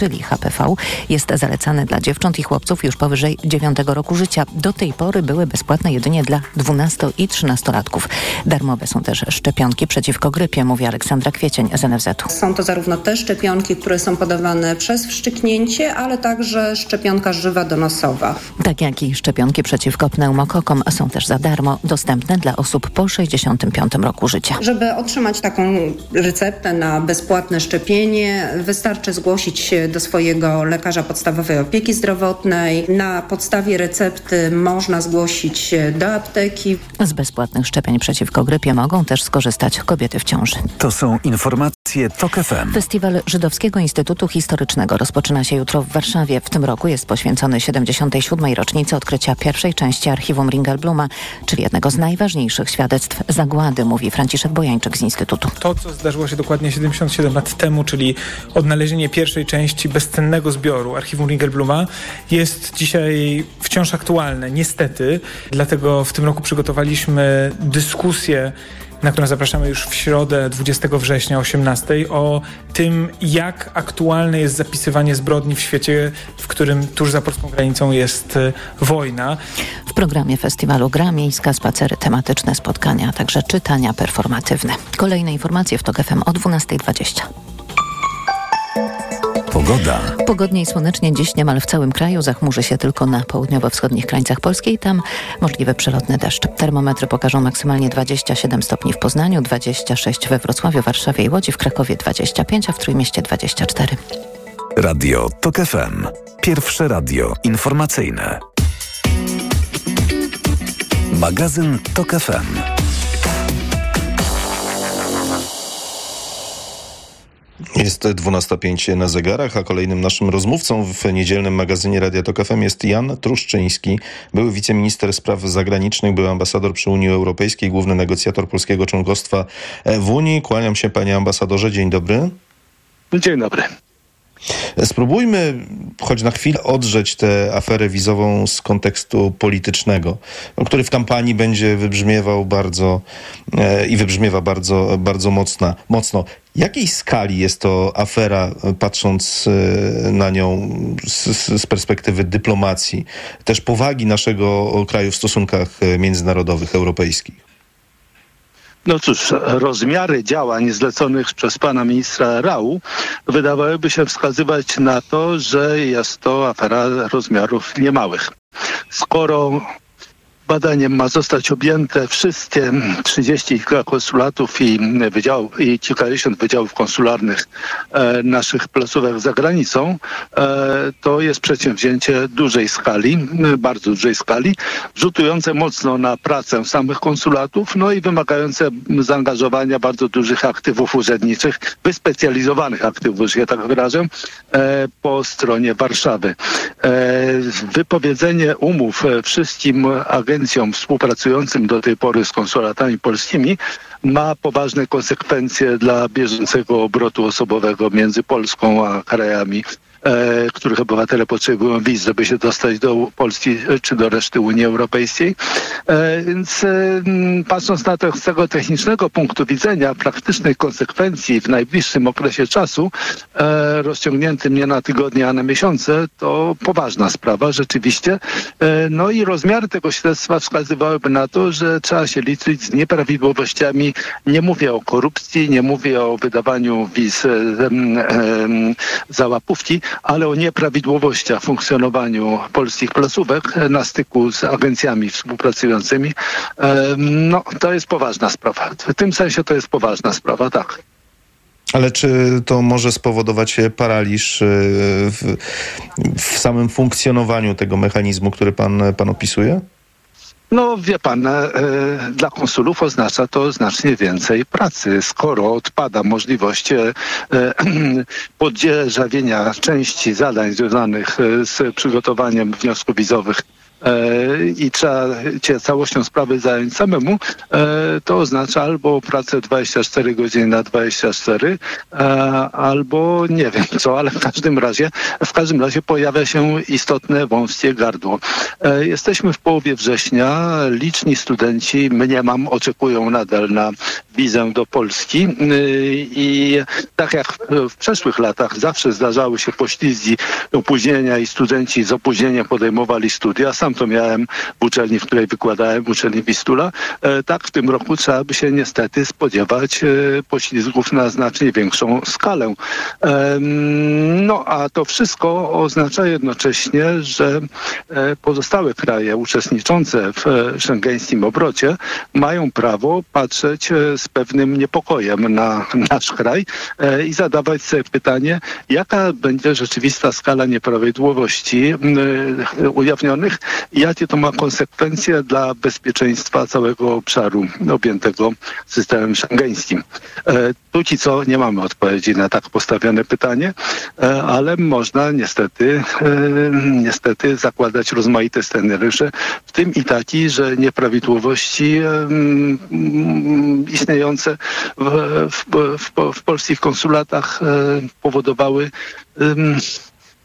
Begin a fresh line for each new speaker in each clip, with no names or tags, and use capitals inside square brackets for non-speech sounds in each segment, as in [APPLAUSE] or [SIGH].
czyli HPV, jest zalecany dla dziewcząt i chłopców już powyżej 9 roku życia. Do tej pory były bezpłatne jedynie dla 12 i 13-latków. Darmowe są też szczepionki przeciwko grypie, mówi Aleksandra Kwiecień z NFZ-u.
Są to zarówno te szczepionki, które są podawane przez wszczyknięcie, ale także szczepionka żywa donosowa.
Tak jak i szczepionki przeciwko pneumokokom są też za darmo dostępne dla osób po 65 roku życia.
Żeby otrzymać taką receptę na bezpłatne szczepienie, wystarczy zgłosić się do swojego lekarza podstawowej opieki zdrowotnej. Na podstawie recepty można zgłosić się do apteki.
Z bezpłatnych szczepień przeciwko grypie mogą też skorzystać kobiety w ciąży.
To są informacje TOK FM.
Festiwal Żydowskiego Instytutu Historycznego rozpoczyna się jutro w Warszawie. W tym roku jest poświęcony 77. rocznicy odkrycia pierwszej części archiwum Ringelbluma, czyli jednego z najważniejszych świadectw zagłady, mówi Franciszek Bojańczyk z Instytutu.
To, co zdarzyło się dokładnie 77 lat temu, czyli odnalezienie pierwszej części bezcennego zbioru archiwum Ringelbluma, jest dzisiaj wciąż aktualne, niestety. Dlatego w tym roku przygotowaliśmy dyskusję na którą zapraszamy już w środę 20 września 18 o tym, jak aktualne jest zapisywanie zbrodni w świecie, w którym tuż za polską granicą jest e, wojna.
W programie festiwalu gra miejska, spacery tematyczne, spotkania, a także czytania performatywne. Kolejne informacje w TOK FM o 12.20.
Pogoda.
Pogodnie i słonecznie dziś niemal w całym kraju. Zachmurzy się tylko na południowo-wschodnich krańcach Polski i tam możliwy przelotny deszcz. Termometry pokażą maksymalnie 27 stopni w Poznaniu, 26 we Wrocławiu, Warszawie i Łodzi, w Krakowie 25, a w Trójmieście 24.
Radio TOK FM. Pierwsze radio informacyjne. Magazyn TOK FM.
Jest 12.05 na zegarach, a kolejnym naszym rozmówcą w niedzielnym magazynie Radia Tok FM jest Jan Truszczyński, były wiceminister spraw zagranicznych, był ambasador przy Unii Europejskiej, główny negocjator polskiego członkostwa w Unii. Kłaniam się panie ambasadorze, dzień dobry.
Dzień dobry.
Spróbujmy choć na chwilę odrzeć tę aferę wizową z kontekstu politycznego, który w kampanii będzie wybrzmiewał bardzo e, i wybrzmiewa bardzo, bardzo mocna, mocno. Jakiej skali jest to afera, patrząc e, na nią z, z perspektywy dyplomacji, też powagi naszego kraju w stosunkach e, międzynarodowych, europejskich?
No cóż, rozmiary działań zleconych przez pana ministra Rau wydawałyby się wskazywać na to, że jest to afera rozmiarów niemałych. Skoro badaniem ma zostać objęte wszystkie 30 kilka konsulatów i, wydział, i kilkadziesiąt wydziałów konsularnych e, naszych placówek za granicą. E, to jest przedsięwzięcie dużej skali, bardzo dużej skali, rzutujące mocno na pracę samych konsulatów, no i wymagające zaangażowania bardzo dużych aktywów urzędniczych, wyspecjalizowanych aktywów, że tak wyrażę, e, po stronie Warszawy. E, wypowiedzenie umów e, wszystkim agencjom agencjom współpracującym do tej pory z konsulatami polskimi ma poważne konsekwencje dla bieżącego obrotu osobowego między Polską a krajami których obywatele potrzebują wiz, żeby się dostać do Polski e, czy do reszty Unii Europejskiej. E, więc e, patrząc na to z tego technicznego punktu widzenia, praktycznej konsekwencji w najbliższym okresie czasu, e, rozciągniętym nie na tygodnie, a na miesiące, to poważna sprawa rzeczywiście. E, no i rozmiary tego śledztwa wskazywałyby na to, że trzeba się liczyć z nieprawidłowościami. Nie mówię o korupcji, nie mówię o wydawaniu wiz za łapówki, ale o nieprawidłowościach w funkcjonowaniu polskich placówek na styku z agencjami współpracującymi. No, to jest poważna sprawa. W tym sensie to jest poważna sprawa, tak.
Ale czy to może spowodować paraliż w, w samym funkcjonowaniu tego mechanizmu, który pan, pan opisuje?
No wie pan, e, dla konsulów oznacza to znacznie więcej pracy, skoro odpada możliwość e, [CLEARS THROAT] podzierżawienia części zadań związanych z przygotowaniem wniosków wizowych i trzeba cię całością sprawy zająć samemu, to oznacza albo pracę 24 godziny na 24, albo nie wiem co, ale w każdym razie, w każdym razie pojawia się istotne wąskie gardło. Jesteśmy w połowie września, liczni studenci, mnie mam, oczekują nadal na wizę do Polski i tak jak w przeszłych latach zawsze zdarzały się poślizgi, opóźnienia i studenci z opóźnieniem podejmowali studia. Sam to miałem w uczelni, w której wykładałem, w uczelni Wistula. E, tak w tym roku trzeba by się niestety spodziewać e, poślizgów na znacznie większą skalę. No a to wszystko oznacza jednocześnie, że e, pozostałe kraje uczestniczące w szengeńskim obrocie mają prawo patrzeć z pewnym niepokojem na nasz kraj i zadawać sobie pytanie, jaka będzie rzeczywista skala nieprawidłowości ujawnionych jakie to ma konsekwencje dla bezpieczeństwa całego obszaru objętego systemem szangeńskim. Póki co nie mamy odpowiedzi na tak postawione pytanie, ale można niestety, niestety zakładać rozmaite scenariusze, w tym i taki, że nieprawidłowości istniejące w, w, w, w polskich konsulatach powodowały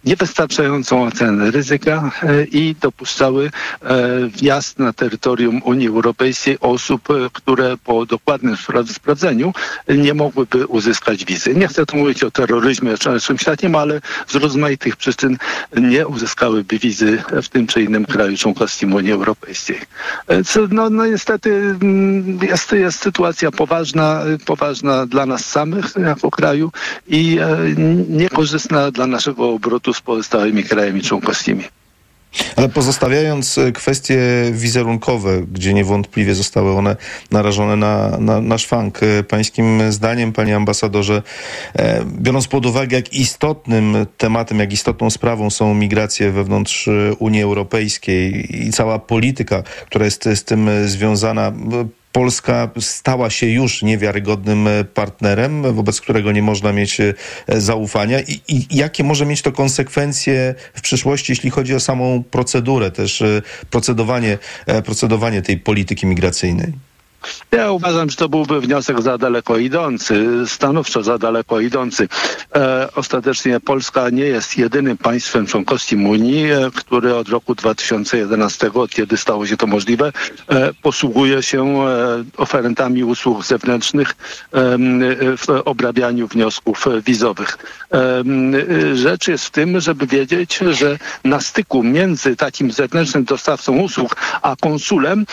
niewystarczającą ocenę ryzyka e, i dopuszczały e, wjazd na terytorium Unii Europejskiej osób, e, które po dokładnym sprawdzeniu nie mogłyby uzyskać wizy. Nie chcę tu mówić o terroryzmie czy czymś takim, ale z rozmaitych przyczyn nie uzyskałyby wizy w tym czy innym kraju członkowskim Unii Europejskiej. No, no niestety mm, jest, jest sytuacja poważna, poważna dla nas samych jako kraju i niekorzystna dla naszego obrotu z pozostałymi krajami członkowskimi.
Ale pozostawiając e, kwestie wizerunkowe, gdzie niewątpliwie zostały one narażone na, na, na szwank, e, pańskim zdaniem, panie ambasadorze, e, biorąc pod uwagę, jak istotnym tematem, jak istotną sprawą są migracje wewnątrz Unii Europejskiej i cała polityka, która jest z tym związana, Polska stała się już niewiarygodnym e, partnerem, wobec którego nie można mieć e, zaufania i, i jakie może mieć to konsekwencje w przyszłości, jeśli chodzi o samą procedurę, też e, procedowanie, procedowanie tej polityki migracyjnej?
Ja uważam, że to byłby wniosek za daleko idący, stanowczo za daleko idący. E, ostatecznie Polska nie jest jedynym państwem członkowskim Unii, e, który od roku 2011, od kiedy stało się to możliwe, e, posługuje się e, oferentami usług zewnętrznych e, w obrabianiu wniosków wizowych. E, rzecz jest w tym, żeby wiedzieć, że na styku między takim zewnętrznym dostawcą usług a konsulem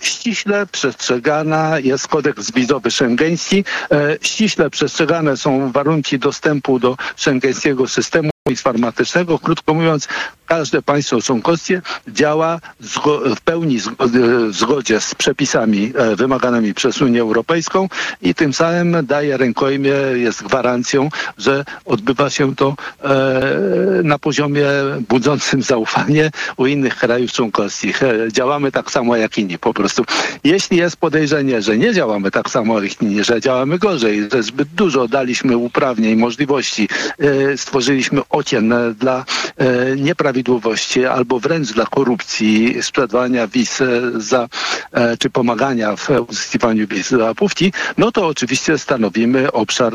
ściśle przestrzegane przestrzegana jest kodeks wizowy szengeński. E, ściśle przestrzegane są warunki dostępu do szengeńskiego systemu informatycznego. Krótko mówiąc, każde państwo członkowskie działa w pełni w zgodzie z przepisami e, wymaganymi przez Unię Europejską i tym samym daje rękojmie, jest gwarancją, że odbywa się to e, na poziomie budzącym zaufanie u innych krajów członkowskich. E, działamy tak samo jak inni po prostu. Jeśli jest podejrzenie, że nie działamy tak samo jak inni, że działamy gorzej, że zbyt dużo daliśmy uprawnień, możliwości, stworzyliśmy ocien dla nieprawidłowości, nieprawidłowości albo wręcz dla korupcji, sprzedawania wiz za, e, czy pomagania w uzyskiwaniu wiz za płówki, no to oczywiście stanowimy obszar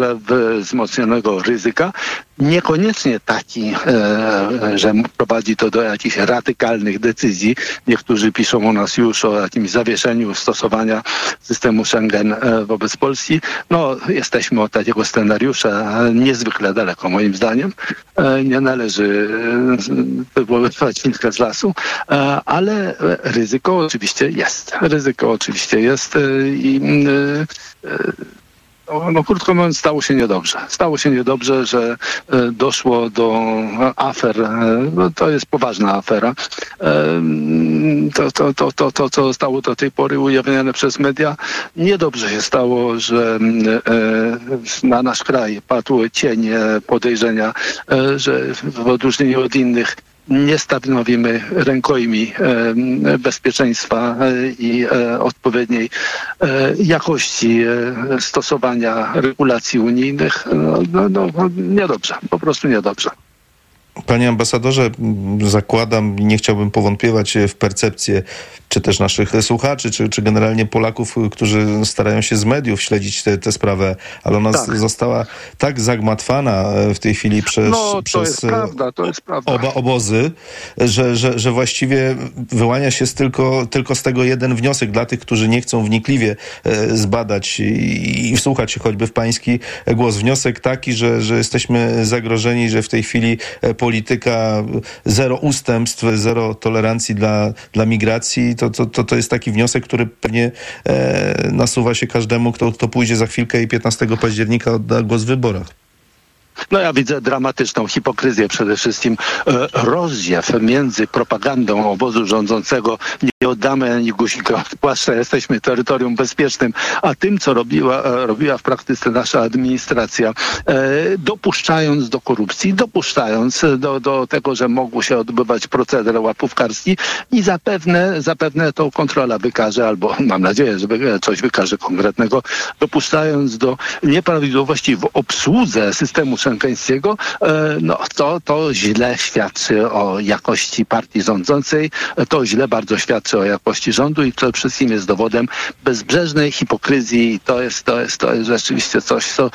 wzmocnionego ryzyka, niekoniecznie taki, e, że prowadzi to do jakichś radykalnych decyzji. Niektórzy piszą o nas już o jakimś zawieszeniu stosowania systemu Schengen e, wobec Polski. No, jesteśmy od takiego scenariusza niezwykle daleko, moim zdaniem. E, nie należy wywoływać wilka z lasu, ale ryzyko oczywiście jest. Ryzyko oczywiście jest i no, no, krótko mówiąc, stało się niedobrze. Stało się niedobrze, że e, doszło do afer. E, no, to jest poważna afera. E, to, to, to, to, to, co zostało do tej pory ujawnione przez media, niedobrze się stało, że na nasz kraj padł cień podejrzenia, że w odróżnieniu od innych nie stanowimy rękojmi bezpieczeństwa e, i e, odpowiedniej e, jakości stosowania regulacji unijnych, no, no, no niedobrze, po prostu niedobrze.
Panie ambasadorze, zakładam i nie chciałbym powątpiewać w percepcję czy też naszych słuchaczy, czy, czy generalnie Polaków, którzy starają się z mediów śledzić tę sprawę, ale ona tak. została tak zagmatwana w tej chwili przez,
no,
przez
prawda,
oba obozy, że, że, że właściwie wyłania się z tylko, tylko z tego jeden wniosek dla tych, którzy nie chcą wnikliwie zbadać i, i wsłuchać się choćby w pański głos. Wniosek taki, że, że jesteśmy zagrożeni, że w tej chwili polityka zero ustępstw, zero tolerancji dla, dla migracji, to, to, to, to jest taki wniosek, który pewnie e, nasuwa się każdemu, kto, kto pójdzie za chwilkę i 15 października odda głos w wyborach.
No ja widzę dramatyczną hipokryzję przede wszystkim, e, rozdziew między propagandą obozu rządzącego nie oddamy ani guzika od [LAUGHS] płaszcza, jesteśmy terytorium bezpiecznym, a tym, co robiła, e, robiła w praktyce nasza administracja, e, dopuszczając do korupcji, dopuszczając do, do tego, że mógł się odbywać proceder łapówkarski i zapewne, zapewne tą kontrola wykaże, albo mam nadzieję, że coś wykaże konkretnego, dopuszczając do nieprawidłowości w obsłudze systemu szenkeńskiego, e, no to, to źle świadczy o jakości partii rządzącej, to źle bardzo świadczy o jakości rządu i przede wszystkim jest dowodem bezbrzeżnej hipokryzji i to jest, to jest, to jest rzeczywiście coś, co e,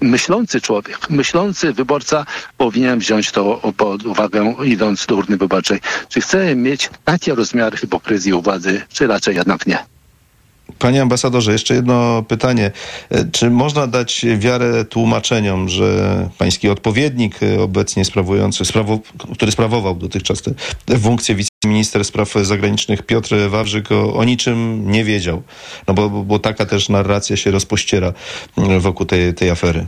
myślący człowiek, myślący wyborca powinien wziąć to pod uwagę idąc do urny wyborczej. Czy chce mieć takie rozmiary hipokryzji u władzy, czy raczej jednak nie?
Panie ambasadorze, jeszcze jedno pytanie. E, czy można dać wiarę tłumaczeniom, że pański odpowiednik e, obecnie sprawujący, sprawo, który sprawował dotychczas tę funkcję wiceminister spraw zagranicznych Piotr Wawrzyk o, o niczym nie wiedział? No bo, bo taka też narracja się rozpościera wokół tej, tej afery.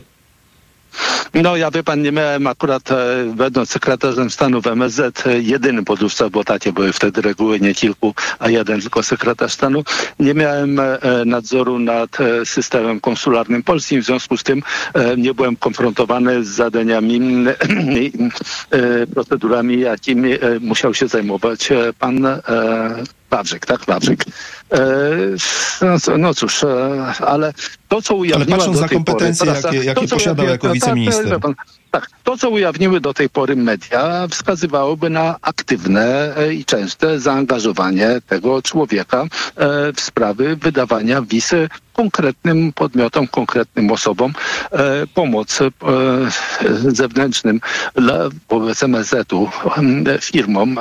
No ja wie pan, nie miałem akurat e, będąc sekretarzem stanu w MSZ e, jedynym podróżca, bo takie były wtedy reguły, nie kilku, a jeden tylko sekretarz stanu. Nie miałem e, nadzoru nad systemem konsularnym polskim, w związku z tym nie byłem konfrontowany z zadaniami, [CLEARS THROAT] procedurami, jakimi musiał się zajmować pan Wawrzyk, tak, Wawrzyk. No, no cóż, ale to, co ujawniła
Ale patrząc
na
kompetencje,
pory,
jakie, jakie posiadał jako tak, wiceminister.
Tak, tak, to, co ujawniły do tej pory media, wskazywałoby na aktywne e, i częste zaangażowanie tego człowieka e, w sprawy wydawania wiz konkretnym podmiotom, konkretnym osobom, e, pomoc zewnętrznym wobec MSZ-u, firmom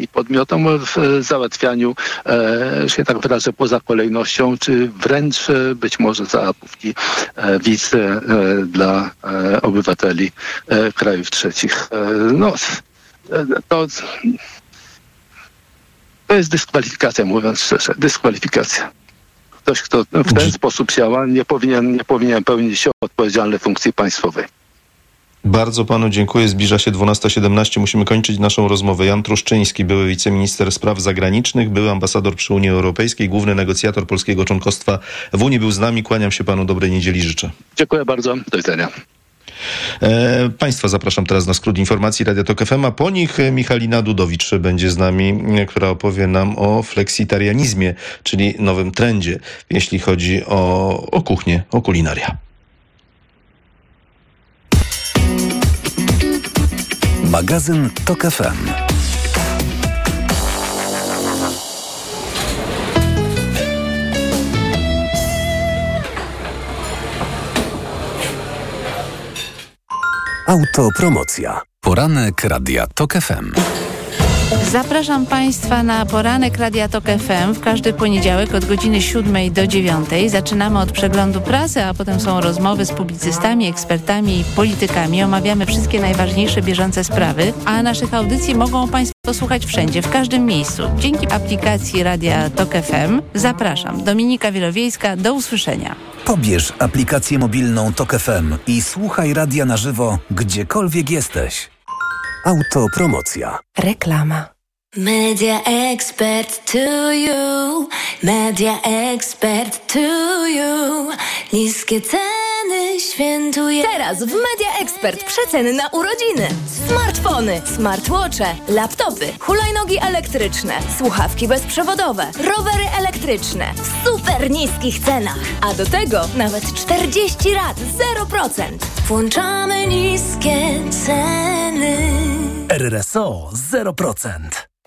i podmiotom w załatwianiu, że tak wyrażę, poza kolejnością, czy wręcz być może załapówki wiz dla obywateli E, krajów trzecich. E, no, e, to, to jest dyskwalifikacja, mówiąc szczerze, dyskwalifikacja. Ktoś, kto w ten sposób działa, nie powinien, nie powinien pełnić odpowiedzialnej funkcji państwowej.
Bardzo panu dziękuję. Zbliża się 12.17. Musimy kończyć naszą rozmowę. Jan Truszczyński, były wiceminister spraw zagranicznych, były ambasador przy Unii Europejskiej, główny negocjator polskiego członkostwa w Unii, był z nami. Kłaniam się panu. Dobrej niedzieli życzę.
Dziękuję bardzo. Do widzenia.
E, państwa zapraszam teraz na skrót informacji Radio Tok FM, a po nich Michalina Dudowicz będzie z nami, która opowie nam o fleksitarianizmie, czyli nowym trendzie, jeśli chodzi o, o kuchnię, o kulinaria.
Magazyn Tok FM. Autopromocja. Poranek Radia TOK FM.
Zapraszam Państwa na poranek Radia Tok FM w każdy poniedziałek od godziny 7 do 9. Zaczynamy od przeglądu prasy, a potem są rozmowy z publicystami, ekspertami i politykami. Omawiamy wszystkie najważniejsze bieżące sprawy, a naszych audycji mogą Państwo słuchać wszędzie, w każdym miejscu. Dzięki aplikacji Radia Tok FM zapraszam. Dominika Wielowiejska, do usłyszenia.
Pobierz aplikację mobilną Tok FM i słuchaj radia na żywo, gdziekolwiek jesteś. Autopromocja.
Reklama. Media expert to you. Media expert to you. Niskie ceny świętuje. Teraz w Media Expert przeceny na urodziny. Smartfony, smartwatche, laptopy, hulajnogi elektryczne, słuchawki bezprzewodowe, rowery elektryczne w super niskich cenach. A do tego nawet 40 lat 0%. Włączamy niskie ceny.
RRSO 0%.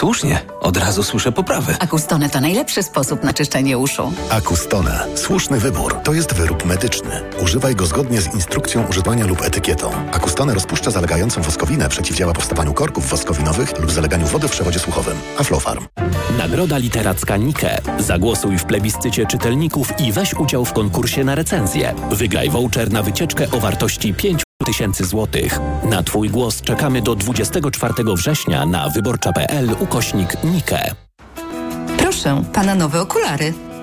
Słusznie, od razu słyszę poprawy.
Akustone to najlepszy sposób na czyszczenie uszu.
Akustone. Słuszny wybór. To jest wyrób medyczny. Używaj go zgodnie z instrukcją używania lub etykietą. Akustone rozpuszcza zalegającą woskowinę, przeciwdziała powstawaniu korków woskowinowych lub zaleganiu wody w przewodzie słuchowym. Aflofarm.
Nagroda Literacka Nike. Zagłosuj w plebiscycie czytelników i weź udział w konkursie na recenzję. Wygraj voucher na wycieczkę o wartości 5 tysięcy złotych. Na Twój głos czekamy do 24 września na wyborcza.pl ukośnik Nike.
Proszę, pana nowe okulary.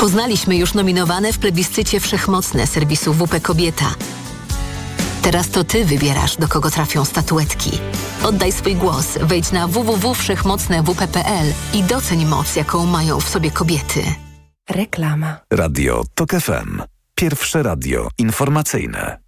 Poznaliśmy już nominowane w plebiscycie wszechmocne serwisu WP Kobieta. Teraz to ty wybierasz, do kogo trafią statuetki. Oddaj swój głos, wejdź na www.wszechmocnewp.pl i doceń moc, jaką mają w sobie kobiety.
Reklama.
Radio TOK FM. Pierwsze radio informacyjne.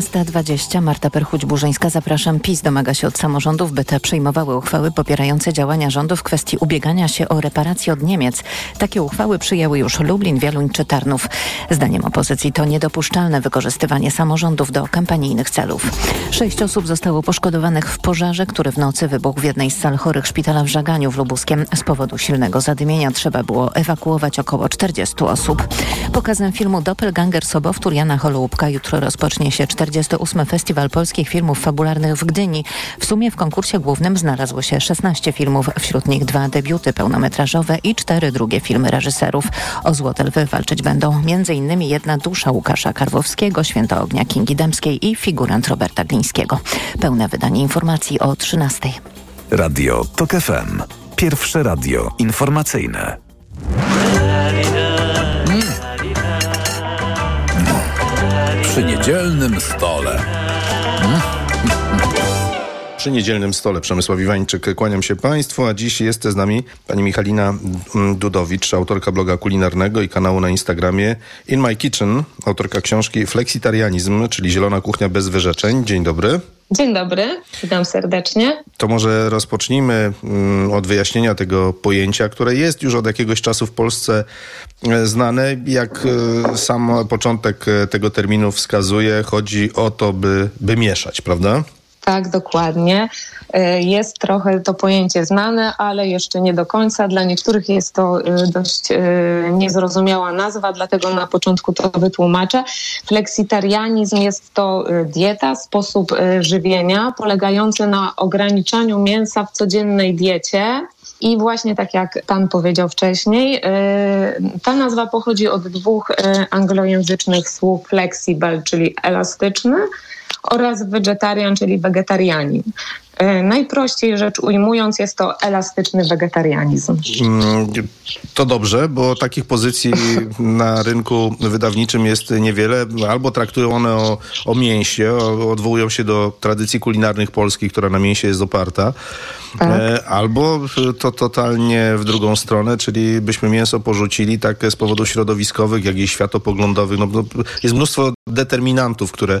Dwunasta dwadzieścia. Marta Perchuć-Burzyńska. Zapraszam. PiS domaga się od samorządów, by te przyjmowały uchwały popierające działania rządu w kwestii ubiegania się o reparacje od Niemiec. Takie uchwały przyjęły już Lublin, Wieluń czy Tarnów. Zdaniem opozycji to niedopuszczalne wykorzystywanie samorządów do kampanijnych celów. Sześć osób zostało poszkodowanych w pożarze, który w nocy wybuchł w jednej z sal chorych szpitala w Żaganiu w Lubuskiem. Z powodu silnego zadymienia trzeba było ewakuować około 40 osób. Pokazem filmu Doppelganger Sobowtór Jana Holoubka jutro rozpocznie się 48. Festiwal Polskich Filmów Fabularnych w Gdyni. W sumie w konkursie głównym znalazło się 16 filmów, wśród nich dwa debiuty pełnometrażowe i cztery drugie filmy reżyserów. O Złote Lwy walczyć będą m.in. Jedna dusza Łukasza Karwowskiego, Święto Ognia Kingi Dębskiej i figurant Roberta Glińskiego. Pełne wydanie informacji o 13.
Radio TOK FM. Pierwsze radio informacyjne.
Niedzielnym stole.
Przy niedzielnym stole Przemysław Iwańczyk, kłaniam się Państwu, a dziś jest z nami pani Michalina mm, Dudowicz, autorka bloga kulinarnego i kanału na Instagramie In My Kitchen, autorka książki Fleksitarianizm, czyli Zielona Kuchnia bez wyrzeczeń. Dzień dobry.
Dzień dobry, witam serdecznie.
To może rozpocznijmy mm, od wyjaśnienia tego pojęcia, które jest już od jakiegoś czasu w Polsce e, znane. Jak e, sam początek e, tego terminu wskazuje, chodzi o to, by, by mieszać, prawda?
Tak, dokładnie. Jest trochę to pojęcie znane, ale jeszcze nie do końca. Dla niektórych jest to dość niezrozumiała nazwa, dlatego na początku to wytłumaczę. Fleksitarianizm jest to dieta, sposób żywienia polegający na ograniczaniu mięsa w codziennej diecie. I właśnie tak jak Pan powiedział wcześniej, ta nazwa pochodzi od dwóch anglojęzycznych słów flexible, czyli elastyczny, oraz vegetarian, czyli wegetarianizm. Najprościej rzecz ujmując, jest to elastyczny wegetarianizm.
To dobrze, bo takich pozycji [LAUGHS] na rynku wydawniczym jest niewiele. Albo traktują one o, o mięsie, odwołują się do tradycji kulinarnych polskich, która na mięsie jest oparta. Tak. Albo to totalnie w drugą stronę, czyli byśmy mięso porzucili tak z powodów środowiskowych, jak i światopoglądowych. No, jest mnóstwo determinantów, które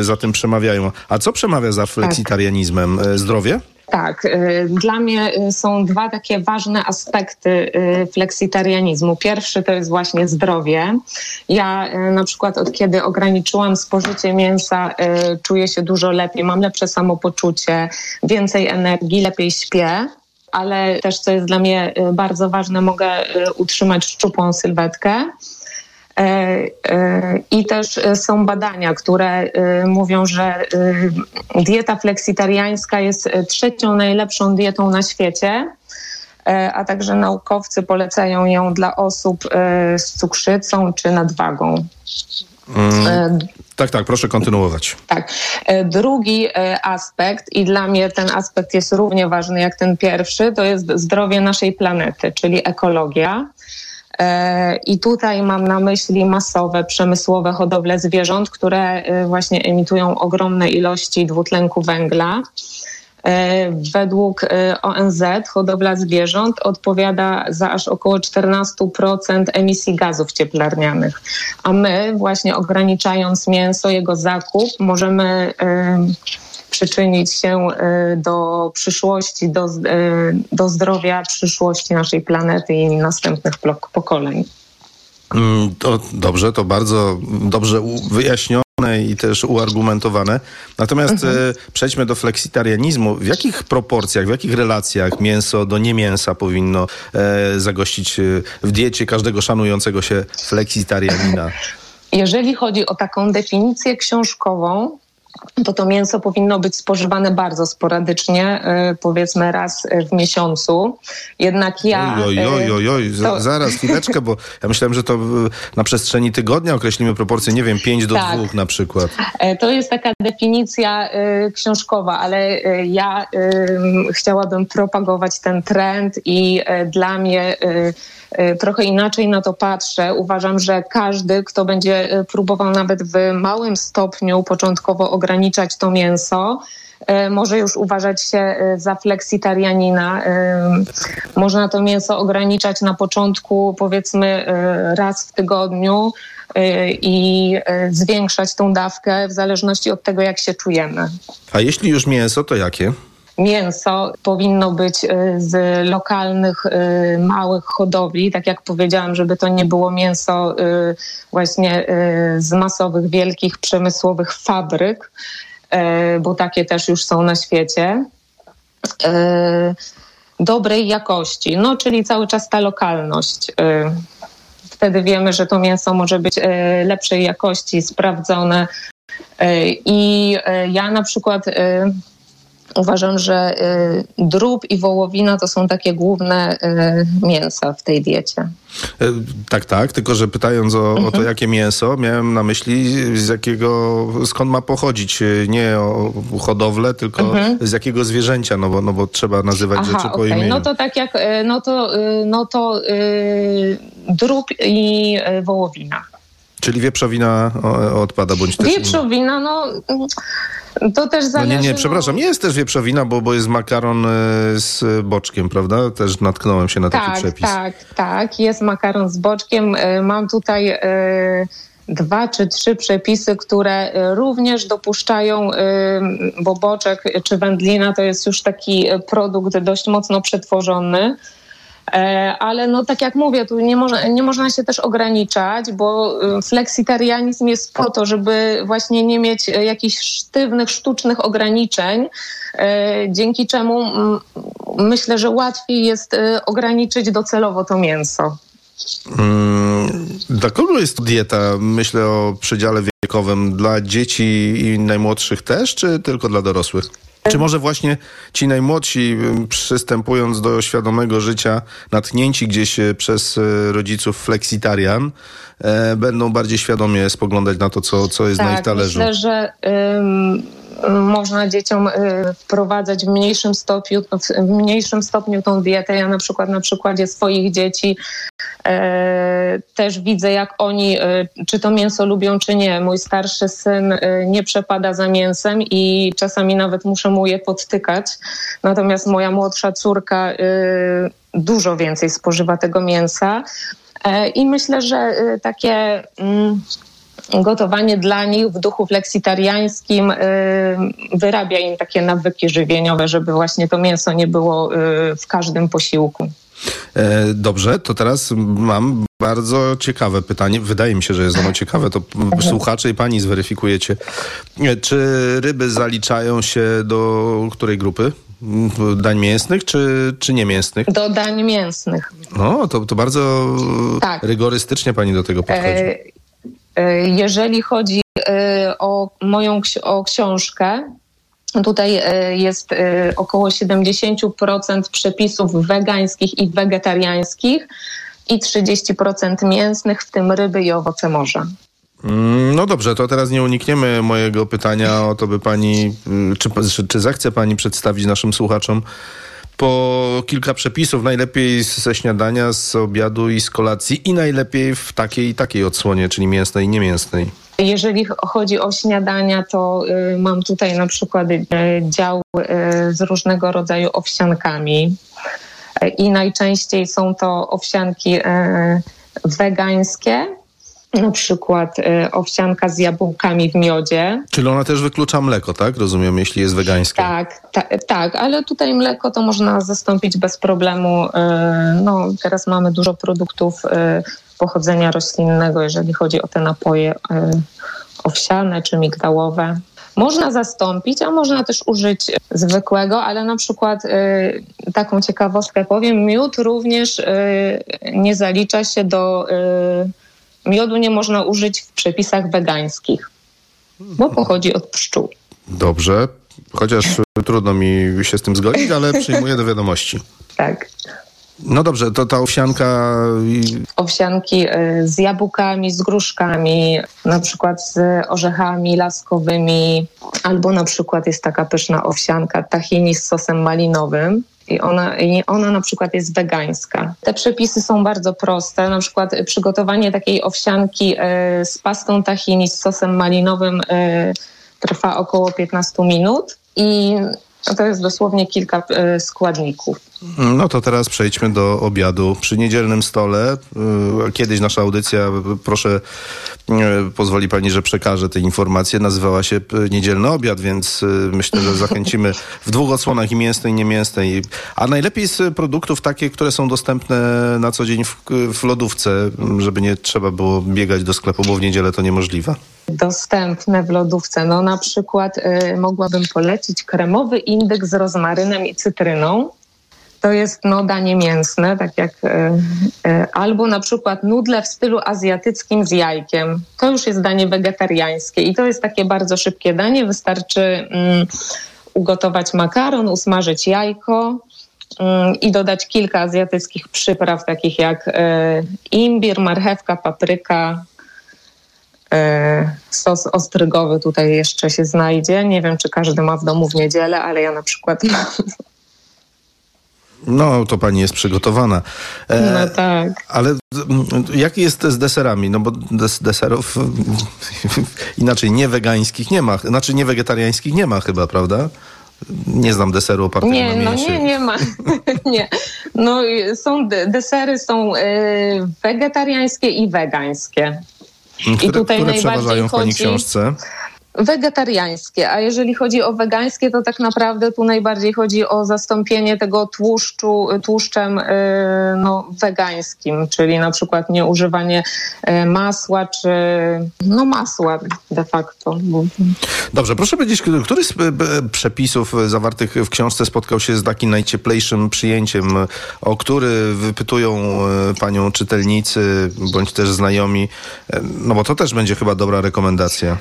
za tym przemawiają. A co przemawia za fleksitarianizmem? Zdrowie?
Tak, dla mnie są dwa takie ważne aspekty fleksitarianizmu. Pierwszy to jest właśnie zdrowie. Ja na przykład od kiedy ograniczyłam spożycie mięsa, czuję się dużo lepiej, mam lepsze samopoczucie, więcej energii, lepiej śpię. Ale też, co jest dla mnie bardzo ważne, mogę utrzymać szczupłą sylwetkę. I też są badania, które mówią, że dieta fleksitariańska jest trzecią najlepszą dietą na świecie, a także naukowcy polecają ją dla osób z cukrzycą czy nadwagą.
Mm, tak, tak, proszę kontynuować.
Tak. Drugi aspekt, i dla mnie ten aspekt jest równie ważny jak ten pierwszy, to jest zdrowie naszej planety, czyli ekologia. I tutaj mam na myśli masowe, przemysłowe hodowle zwierząt, które właśnie emitują ogromne ilości dwutlenku węgla. Według ONZ hodowla zwierząt odpowiada za aż około 14% emisji gazów cieplarnianych, a my właśnie ograniczając mięso, jego zakup, możemy przyczynić się do przyszłości, do, do zdrowia przyszłości naszej planety i następnych pokoleń.
To dobrze, to bardzo dobrze wyjaśnione i też uargumentowane. Natomiast mhm. przejdźmy do fleksitarianizmu. W jakich proporcjach, w jakich relacjach mięso do niemięsa powinno e, zagościć w diecie każdego szanującego się fleksitarianina?
Jeżeli chodzi o taką definicję książkową, to to mięso powinno być spożywane bardzo sporadycznie, powiedzmy raz w miesiącu. Jednak ja...
Oj, oj, oj, oj. To... zaraz, chwileczkę, bo ja myślałem, że to na przestrzeni tygodnia określimy proporcje, nie wiem, 5 do tak. 2 na przykład.
To jest taka definicja książkowa, ale ja chciałabym propagować ten trend i dla mnie trochę inaczej na to patrzę. Uważam, że każdy, kto będzie próbował nawet w małym stopniu początkowo ograniczać to mięso, może już uważać się za fleksitarianina. Można to mięso ograniczać na początku, powiedzmy, raz w tygodniu i zwiększać tą dawkę w zależności od tego, jak się czujemy.
A jeśli już mięso, to jakie?
Mięso powinno być z lokalnych, małych hodowli, tak jak powiedziałam, żeby to nie było mięso właśnie z masowych, wielkich, przemysłowych fabryk, bo takie też już są na świecie. Dobrej jakości, no czyli cały czas ta lokalność. Wtedy wiemy, że to mięso może być lepszej jakości, sprawdzone. I ja na przykład Uważam, że y, drób i wołowina to są takie główne y, mięsa w tej diecie.
E, tak, tak, tylko że pytając o, mhm. o, to, mhm. jakie mięso, miałem na myśli z jakiego, skąd ma pochodzić, e, nie o hodowlę, tylko mhm. z jakiego zwierzęcia, no bo, no bo trzeba nazywać Aha, rzeczy po okay. imieniu.
No to tak jak, no to, no to yy, drób i wołowina.
Czyli wieprzowina odpada, bądź też...
Wieprzowina, no to też zależy...
No nie, nie, przepraszam, jest też wieprzowina, bo, bo jest makaron e, z boczkiem, prawda? Też natknąłem się na
tak,
taki przepis.
Tak, tak, jest makaron z boczkiem. E, mam tutaj e, dwa czy trzy przepisy, które również dopuszczają, bo boczek czy wędlina to jest już taki produkt dość mocno przetworzony. E, ale no tak jak mówię, tu nie, można, nie można się też ograniczać, bo y, fleksitarianizm jest po to, żeby właśnie nie mieć e, jakichś sztywnych, sztucznych ograniczeń, e, dzięki czemu myślę, że łatwiej jest ograniczyć docelowo to mięso.
Hmm, dla kogo jest to dieta? Myślę o przedziale wiekowym. Dla dzieci i najmłodszych też, czy tylko dla dorosłych? Czy może właśnie ci najmłodsi, przystępując do świadomego życia, natchnięci gdzieś e, przez e, rodziców fleksitarian, e, będą bardziej świadomie spoglądać na to, co, co jest
tak,
na ich talerzu?
Myślę, że można dzieciom wprowadzać w mniejszym, stopniu, w mniejszym stopniu tą dietę. Ja na przykład na przykładzie swoich dzieci E, też widzę, jak oni, e, czy to mięso lubią, czy nie. Mój starszy syn e, nie przepada za mięsem i czasami nawet muszę mu je podtykać. Natomiast moja młodsza córka dużo więcej spożywa tego mięsa. I myślę, że takie mm, gotowanie dla nich w duchu fleksitariańskim wyrabia im takie nawyki żywieniowe, żeby właśnie to mięso nie było w każdym posiłku.
E, dobrze, to teraz mam bardzo ciekawe pytanie. Wydaje mi się, że jest ono ciekawe. To mhm. słuchacze i pani zweryfikujecie. E, czy ryby zaliczają się do której grupy? Dań mięsnych czy, czy niemięsnych?
Do dań mięsnych.
No, to, to bardzo tak. rygorystycznie pani do tego podchodzi.
E, jeżeli chodzi o moją o książkę, Tutaj e, jest e, około 70% przepisów wegańskich i wegetariańskich i 30% mięsnych, w tym ryby i owoce morza.
Mm, no dobrze, to teraz nie unikniemy mojego pytania o to, by pani, y, czy, czy zechce pani przedstawić naszym słuchaczom po kilka przepisów, najlepiej ze śniadania, z obiadu i z kolacji i najlepiej w takiej i takiej odsłonie, czyli mięsnej i niemięsnej.
Jeżeli chodzi o śniadania, to y, mam tutaj na przykład y, dział y, z różnego rodzaju owsiankami y, i najczęściej są to owsianki y, wegańskie, na przykład y, owsianka z jabłkami w miodzie.
Czyli ona też wyklucza mleko, tak? Rozumiem, jeśli jest wegańskie.
Tak, ta, tak, ale tutaj mleko to można zastąpić bez problemu. Y, No, teraz mamy dużo produktów y, pochodzenia roślinnego, jeżeli chodzi o te napoje owsiane czy migdałowe. Można zastąpić, a można też użyć zwykłego, ale na przykład y, taką ciekawostkę powiem, miód również y, nie zalicza się do y, miodu nie można użyć w przepisach wegańskich, bo pochodzi od pszczół.
Dobrze, chociaż trudno mi się z tym zgodzić, ale [LAUGHS] przyjmuję do wiadomości.
Tak.
No dobrze, to ta owsianka...
Owsianki y, z jabłkami, z gruszkami, na przykład z orzechami laskowymi, albo na przykład jest taka pyszna owsianka tahini z sosem malinowym. I ona, I ona na przykład jest wegańska. Te przepisy są bardzo proste. Na przykład przygotowanie takiej owsianki y, z pastą tahini z sosem malinowym y, trwa około 15 minut i to jest dosłownie kilka y, składników.
No to teraz przejdźmy do obiadu. Przy niedzielnym stole, y, kiedyś nasza audycja, proszę, y, pozwoli pani, że przekażę te informacje, nazywała się y, Niedzielny Obiad, więc myślę, że zachęcimy w dwóch odsłonach i mięsnej, i niemięsnej. A najlepiej z produktów takie, które są dostępne na co dzień w, w lodówce, żeby nie trzeba było biegać do sklepu, bo w niedzielę to niemożliwe.
dostępne w lodówce. No na przykład y, mogłabym polecić kremowy indyk z rozmarynem i cytryną. To jest no, danie mięsne, tak jak y, y, albo na przykład nudle w stylu azjatyckim z jajkiem. To już jest danie wegetariańskie i to jest takie bardzo szybkie danie. Wystarczy mm, ugotować makaron, usmażyć jajko mm, i dodać kilka azjatyckich przypraw, takich jak y, imbir, marchewka, papryka, E, Sos ostrygowy tutaj jeszcze się znajdzie. Nie wiem, czy każdy ma w domu w niedzielę, ale ja na przykład.
No, to pani jest przygotowana. E,
No tak.
Ale jak jest z deserami? No bo des, deserów [LAUGHS] inaczej nie wegańskich nie ma, znaczy nie wegetariańskich nie ma chyba, prawda? Nie znam deseru opartego
Nie,
na
no
mięsie.
nie, nie ma. [LAUGHS] nie. No i są de- desery są e, wegetariańskie i wegańskie.
Które,
I tutaj
które
najbardziej
przeważają w pani książce?
Wegetariańskie, a jeżeli chodzi o wegańskie, to tak naprawdę tu najbardziej chodzi o zastąpienie tego tłuszczu tłuszczem e, no, wegańskim, czyli na przykład nieużywanie e, masła czy no masła de facto.
Dobrze, proszę powiedzieć, który z e, przepisów zawartych w książce spotkał się z takim najcieplejszym przyjęciem, o który wypytują panią czytelnicy bądź też znajomi? No bo to też będzie chyba dobra rekomendacja.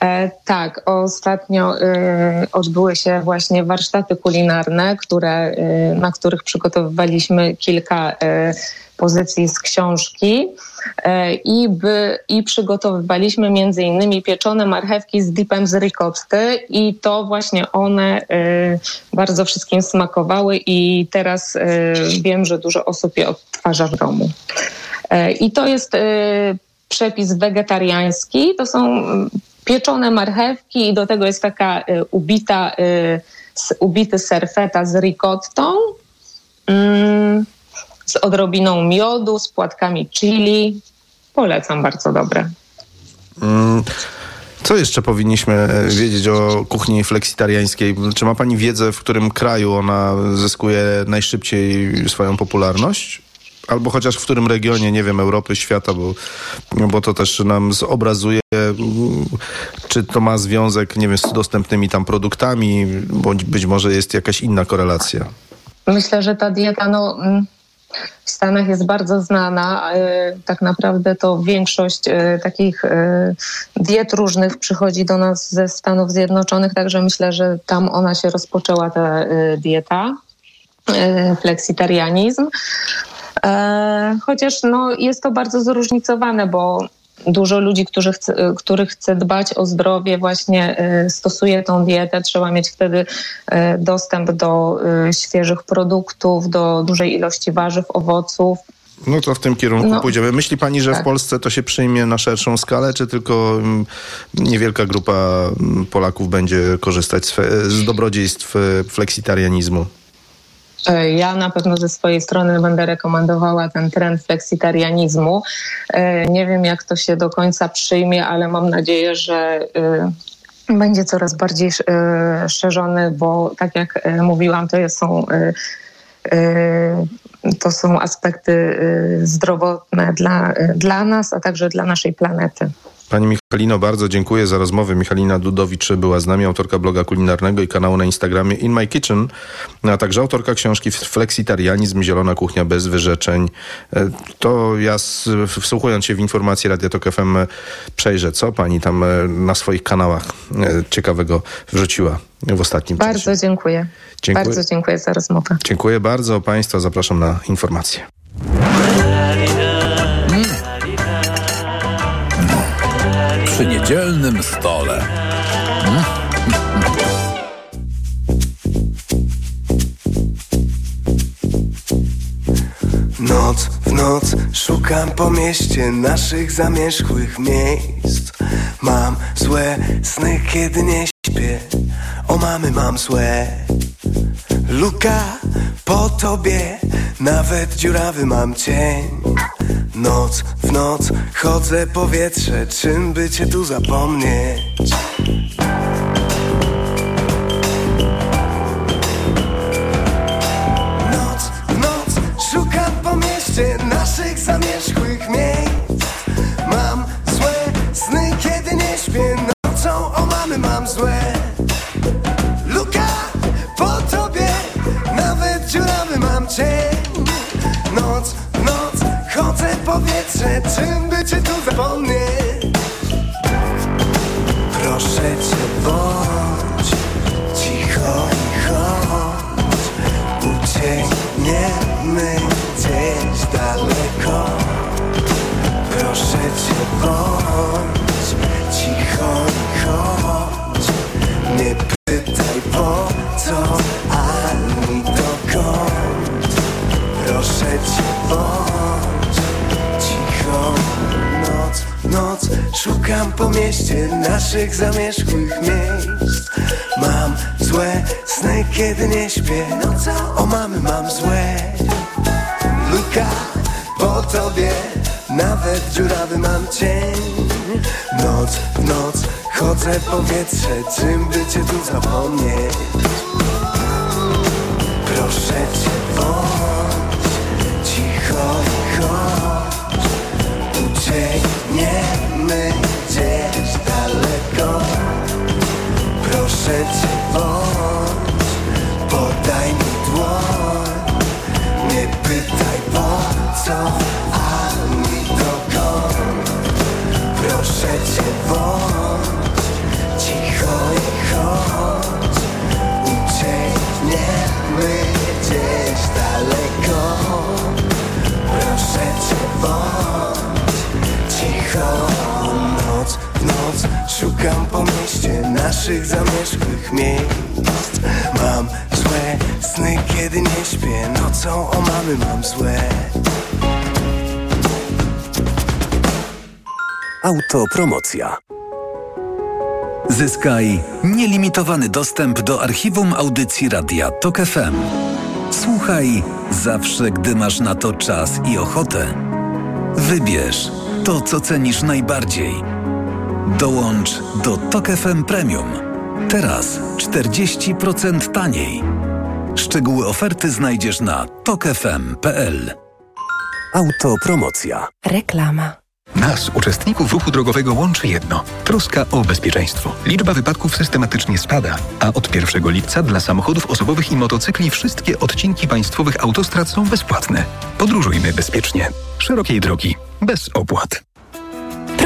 E, tak, ostatnio e, odbyły się właśnie warsztaty kulinarne, które, e, na których przygotowywaliśmy kilka e, pozycji z książki e, i, by, i przygotowywaliśmy między innymi pieczone marchewki z dipem z ricotty i to właśnie one bardzo wszystkim smakowały i teraz wiem, że dużo osób je odtwarza w domu. E, I to jest przepis wegetariański. To są pieczone marchewki i do tego jest taka e, ubita, s- ubity serfeta z ricottą, mm, z odrobiną miodu, z płatkami chili. Polecam, bardzo dobre.
Mm, Co jeszcze powinniśmy e, wiedzieć o kuchni fleksitariańskiej? Czy ma pani wiedzę, w którym kraju ona zyskuje najszybciej swoją popularność? Albo chociaż w którym regionie, nie wiem, Europy, świata, bo, bo to też nam zobrazuje, mm, czy to ma związek, nie wiem, z dostępnymi tam produktami, bądź być może jest jakaś inna korelacja.
Myślę, że ta dieta no, mm, w Stanach jest bardzo znana. e, Tak naprawdę to większość e, takich e, diet różnych przychodzi do nas ze Stanów Zjednoczonych, także myślę, że tam ona się rozpoczęła, ta dieta, fleksitarianizm. E, Chociaż no, jest to bardzo zróżnicowane, bo dużo ludzi, którzy chce, których chce dbać o zdrowie, właśnie stosuje tą dietę. Trzeba mieć wtedy dostęp do świeżych produktów, do dużej ilości warzyw, owoców.
No to w tym kierunku
No.
pójdziemy. Myśli pani, że
Tak.
w Polsce to się przyjmie na szerszą skalę, czy tylko mm, niewielka grupa mm, Polaków będzie korzystać z, z dobrodziejstw e, fleksitarianizmu?
Ja na pewno ze swojej strony będę rekomendowała ten trend fleksitarianizmu. E, Nie wiem, jak to się do końca przyjmie, ale mam nadzieję, że e, będzie coraz bardziej e, szerzony, bo tak jak mówiłam, to są. To są aspekty zdrowotne dla, dla nas, a także dla naszej planety.
Pani Michalino, bardzo dziękuję za rozmowę. Michalina Dudowicz była z nami, autorka bloga kulinarnego i kanału na Instagramie In My Kitchen, a także autorka książki Fleksitarianizm, Zielona Kuchnia bez wyrzeczeń. E, To ja wsłuchując się w informacje Radia Tok FM e, przejrzę, co pani tam e, na swoich kanałach ciekawego wrzuciła w ostatnim czasie.
Bardzo dziękuję.
Dziękuję.
Bardzo dziękuję za rozmowę.
Dziękuję bardzo. Państwa zapraszam na informacje.
Przy niedzielnym stole.
Noc w noc szukam po mieście naszych zamierzchłych miejsc Mam złe sny, kiedy nie śpię O mamy mam złe Luka po tobie Nawet dziurawy mam cień. Noc w noc chodzę powietrze Czym by cię tu zapomnieć? Noc w noc szukam po mieście naszych zamierzchłych miejsc. Mam złe sny, kiedy nie śpię. Nocą o mamy mam złe mam cień. Noc w noc chodzę powietrze Czym by cię tu zapomnieć? Proszę cię bądź cicho i chodź. Uciekniemy gdzieś daleko. Proszę cię bądź szukam po mieście naszych zamierzchłych miejsc. Mam złe sny, kiedy nie śpię. Nocą o mamy mam złe. Luka po tobie Nawet dziurawy mam cień. Noc w noc chodzę powietrze Czym by cię tu zapomnieć? Proszę cię szukam po mieście naszych zamierzchłych miejsc Mam złe sny, kiedy nie śpię Nocą o mamy mam złe
Autopromocja. Zyskaj nielimitowany dostęp do archiwum audycji Radia TOK FM. Słuchaj zawsze, gdy masz na to czas i ochotę. Wybierz to, co cenisz najbardziej. Dołącz do TOK FM Premium. Teraz 40% taniej. Szczegóły oferty znajdziesz na tokefm.pl. Autopromocja.
Reklama.
Nas, uczestników ruchu drogowego, łączy jedno troska o bezpieczeństwo. Liczba wypadków systematycznie spada, a od 1 lipca dla samochodów osobowych i motocykli wszystkie odcinki państwowych autostrad są bezpłatne. Podróżujmy bezpiecznie. Szerokiej drogi, bez opłat.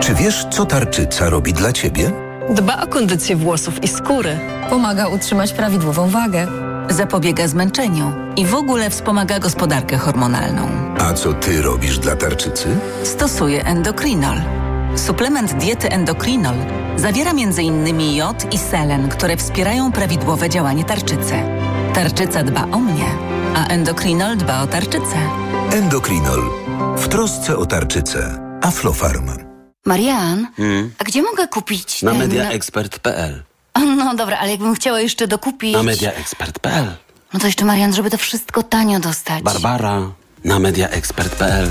Czy wiesz, co tarczyca robi dla ciebie?
Dba o kondycję włosów i skóry.
Pomaga utrzymać prawidłową wagę.
Zapobiega zmęczeniu i w ogóle wspomaga gospodarkę hormonalną.
A co ty robisz dla tarczycy?
Stosuje endokrinol. Suplement diety endokrinol zawiera m.in. jod i selen, które wspierają prawidłowe działanie tarczycy. Tarczyca dba o mnie, a endokrinol dba o tarczycę.
Endokrinol. W trosce o tarczycę. Aflofarm.
Marian,
Hmm?
a gdzie mogę kupić
Na
ten...
mediaexpert.pl
No dobra, ale jakbym chciała jeszcze dokupić...
Na mediaexpert.pl
No to jeszcze Marian, żeby to wszystko tanio dostać.
Barbara na mediaexpert.pl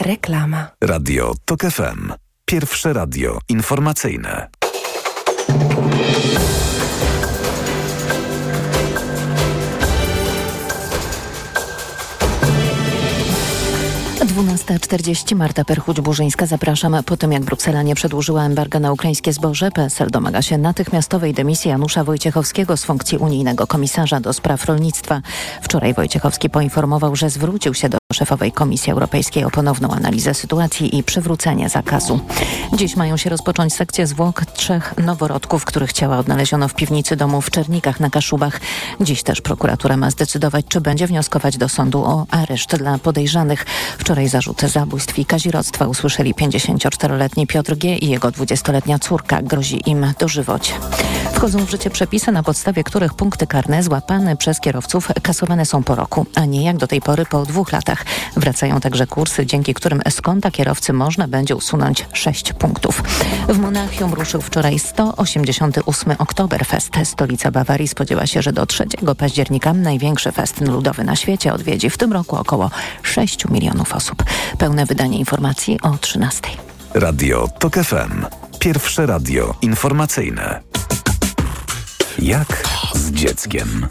Reklama. Radio TOK FM. Pierwsze radio informacyjne.
Dwunasta czterdzieści Marta Perchuć-Burzyńska. Zapraszam. Po tym jak Bruksela nie przedłużyła embarga na ukraińskie zboże, PSL domaga się natychmiastowej dymisji Janusza Wojciechowskiego z funkcji unijnego komisarza do spraw rolnictwa. Wczoraj Wojciechowski poinformował, że zwrócił się do szefowej Komisji Europejskiej o ponowną analizę sytuacji i przywrócenie zakazu. Dziś mają się rozpocząć sekcje zwłok trzech noworodków, których ciała odnaleziono w piwnicy domu w Czernikach na Kaszubach. Dziś też prokuratura ma zdecydować, czy będzie wnioskować do sądu o areszt dla podejrzanych. Wczoraj zarzuty zabójstw i kazirodztwa usłyszeli 54-letni Piotr G. i jego 20-letnia córka. Grozi im dożywocie. Wchodzą w życie przepisy, na podstawie których punkty karne złapane przez kierowców kasowane są po roku, a nie jak do tej pory po dwóch latach. Wracają także kursy, dzięki którym z konta kierowcy można będzie usunąć 6 punktów. W Monachium ruszył wczoraj 188 Oktoberfest. Stolica Bawarii spodziewa się, że do 3 października największy festyn ludowy na świecie odwiedzi w tym roku około 6 milionów osób. Pełne wydanie informacji o 13.
Radio TOK FM. Pierwsze radio informacyjne. Jak z dzieckiem?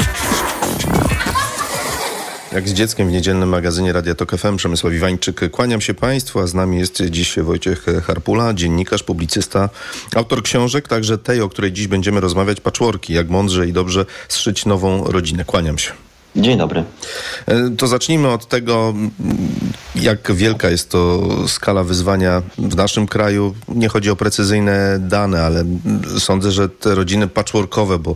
Jak z dzieckiem w niedzielnym magazynie Radia Tok FM Przemysław Iwańczyk. Kłaniam się Państwu, a z nami jest dziś Wojciech Harpula, dziennikarz, publicysta, autor książek, także tej, o której dziś będziemy rozmawiać, Patchworki, jak mądrze i dobrze zszyć nową rodzinę. Kłaniam się.
Dzień dobry.
To zacznijmy od tego, jak wielka jest to skala wyzwania w naszym kraju. Nie chodzi o precyzyjne dane, ale sądzę, że te rodziny patchworkowe, bo,